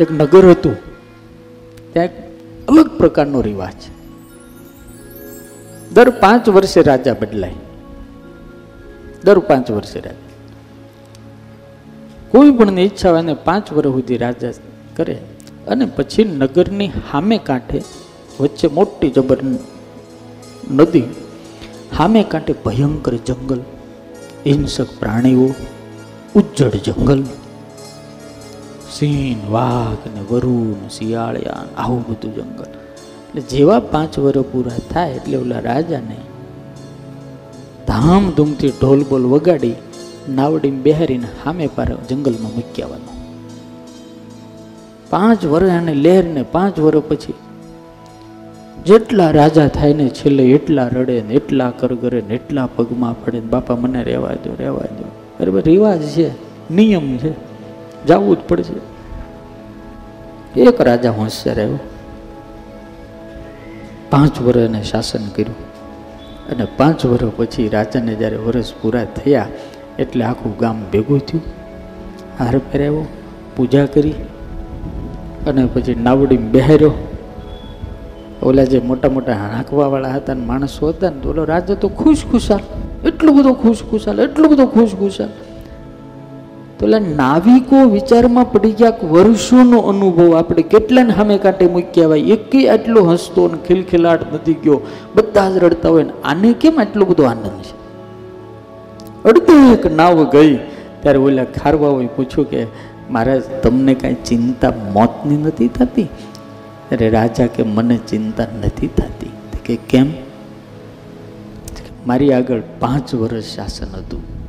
એક નગર હતું. ત્યાં એક અલગ પ્રકારનો રિવાજ. દર પાંચ વર્ષે રાજા બદલાય. દર પાંચ વર્ષે રાજા. કોઈ પણ ઈચ્છા હોય ને પાંચ વર્ષ સુધી રાજા કરે અને પછી નગરની સામે કાંઠે વચ્ચે મોટી જબર નદી સામે કાંઠે ભયંકર જંગલ, હિંસક પ્રાણીઓ, ઉજ્જડ જંગલ સિંહ વાઘ ને વરુણ, શિયાળિયા આવું બધું જંગલ. એટલે જેવા પાંચ વર્ષ પૂરા થાય એટલે ઓલા રાજાને ધામધૂમથી ઢોલ બોલ વગાડી નાવડી બેહારીને સામે પાર જંગલમાં મૂકી પાંચ વર્ષ અને લહેર ને પાંચ વર્ષ પછી જેટલા રાજા થાય ને છેલ્લે એટલા રડે ને એટલા કરગરે ને એટલા પગમાં પડે ને બાપા મને રહેવા દો રહેવા દો બરાબર, રિવાજ છે, નિયમ છે. જવું જ પડશે. એક રાજા હોશિયાર આવ્યો. પાંચ વર્ષ એને શાસન કર્યું. અને પાંચ વર્ષ પછી રાજાને જ્યારે વર્ષ પૂરા થયા, એટલે આખું ગામ ભેગું થયું. હાર પહેરાવ્યો પૂજા કરી, અને પછી નાવડી બહેર્યો. ઓલા જે મોટા મોટા હાંકવાવાળા હતા ને માણસો હતા ને તો ઓલો રાજા તો ખુશ ખુશાલ એટલું બધો ખુશ ખુશાલ એટલું બધો ખુશ ખુશાલ તો એટલે નાવિકો વિચારમાં પડી ગયા વર્ષોનો અનુભવ આપણે કેટલાને સામે કાંઠે મૂક્યા હોય? એકે આટલો હસતો ને ખિલખિલાટ નથી ગયો. બધા જ રડતા હોય ને આને કેમ આટલો બધો આનંદ છે? અડધો એક નાવ ગઈ. ત્યારે ઓલા ખારવા હોય પૂછ્યું કે, મહારાજ, તમને કાંઈ ચિંતા મોતની નથી થતી? અરે રાજા કે, મને ચિંતા નથી થતી. કે, કેમ? મારી આગળ પાંચ વર્ષ શાસન હતું.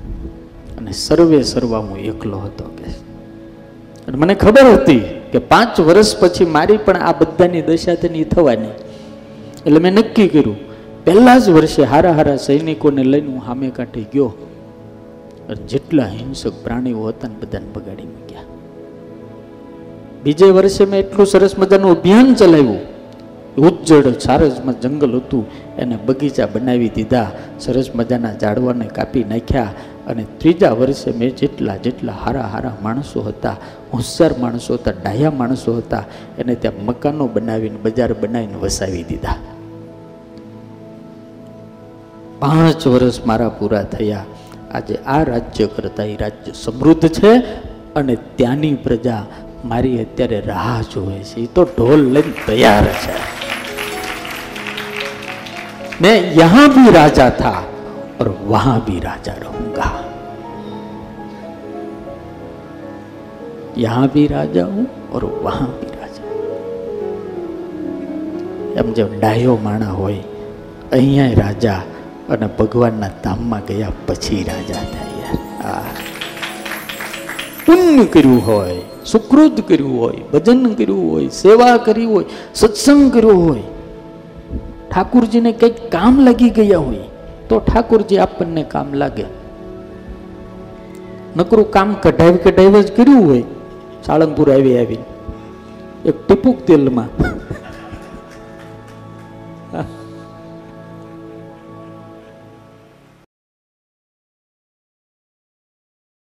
અને સર્વે સર્વા હું એકલો હતો કે. મને ખબર હતી કે પાંચ વર્ષ પછી મારી પણ આ બધાની દશા તેની થવાની. એટલે મેં નક્કી કર્યું, પહેલા જ વર્ષે હારા હારા સૈનિકોને લઈને હું સામે કાંઠે ગયો. અને જેટલા હિંસક પ્રાણીઓ હતા ને બધાને બગાડી મૂક્યા. બીજે વર્ષે મેં એટલું સરસ મજાનું અભિયાન ચલાવ્યું. ઉજ્જડ સારસમાં જંગલ હતું, એને બગીચા બનાવી દીધા, સરસ મજાના ઝાડવાને કાપી નાખ્યા અને ત્રીજા વર્ષે મેં જેટલા જેટલા હારા હારા માણસો હતા, હોશિયાર માણસો હતા ડાયા માણસો હતા, એને ત્યાં મકાનો બનાવીને, બજાર બનાવીને વસાવી દીધા. પાંચ વર્ષ મારા પૂરા થયા. આજે આ રાજ્ય કરતા એ રાજ્ય સમૃદ્ધ છે અને ત્યાંની પ્રજા મારી અત્યારે રાહ જોવે છે. એ તો ઢોલ લઈને તૈયાર છે. મેં યહાં બી રાજા થા. और वहां भी राजा रहूंगा यहां भी राजा हूं और वहां भी राजा એમ જેમ ડાયો માણા હોય અહીંયા રાજા અને ભગવાનના ધામમાં ગયા પછી રાજા થાય યાર પુણ્ય કર્યું હોય સુકૃત કર્યું હોય ભજન કર્યું હોય સેવા કરી હોય સત્સંગ કર્યો હોય ઠાકુરજીને કંઈક કામ લાગી ગયા હોય તો ઠાકુરજી આપણને કામ લાગે. નકરું કામ કઢાવી કઢાવી જ કર્યું હોય, સાળંગપુર આવી આવી એક ટીપુક તેલમાં.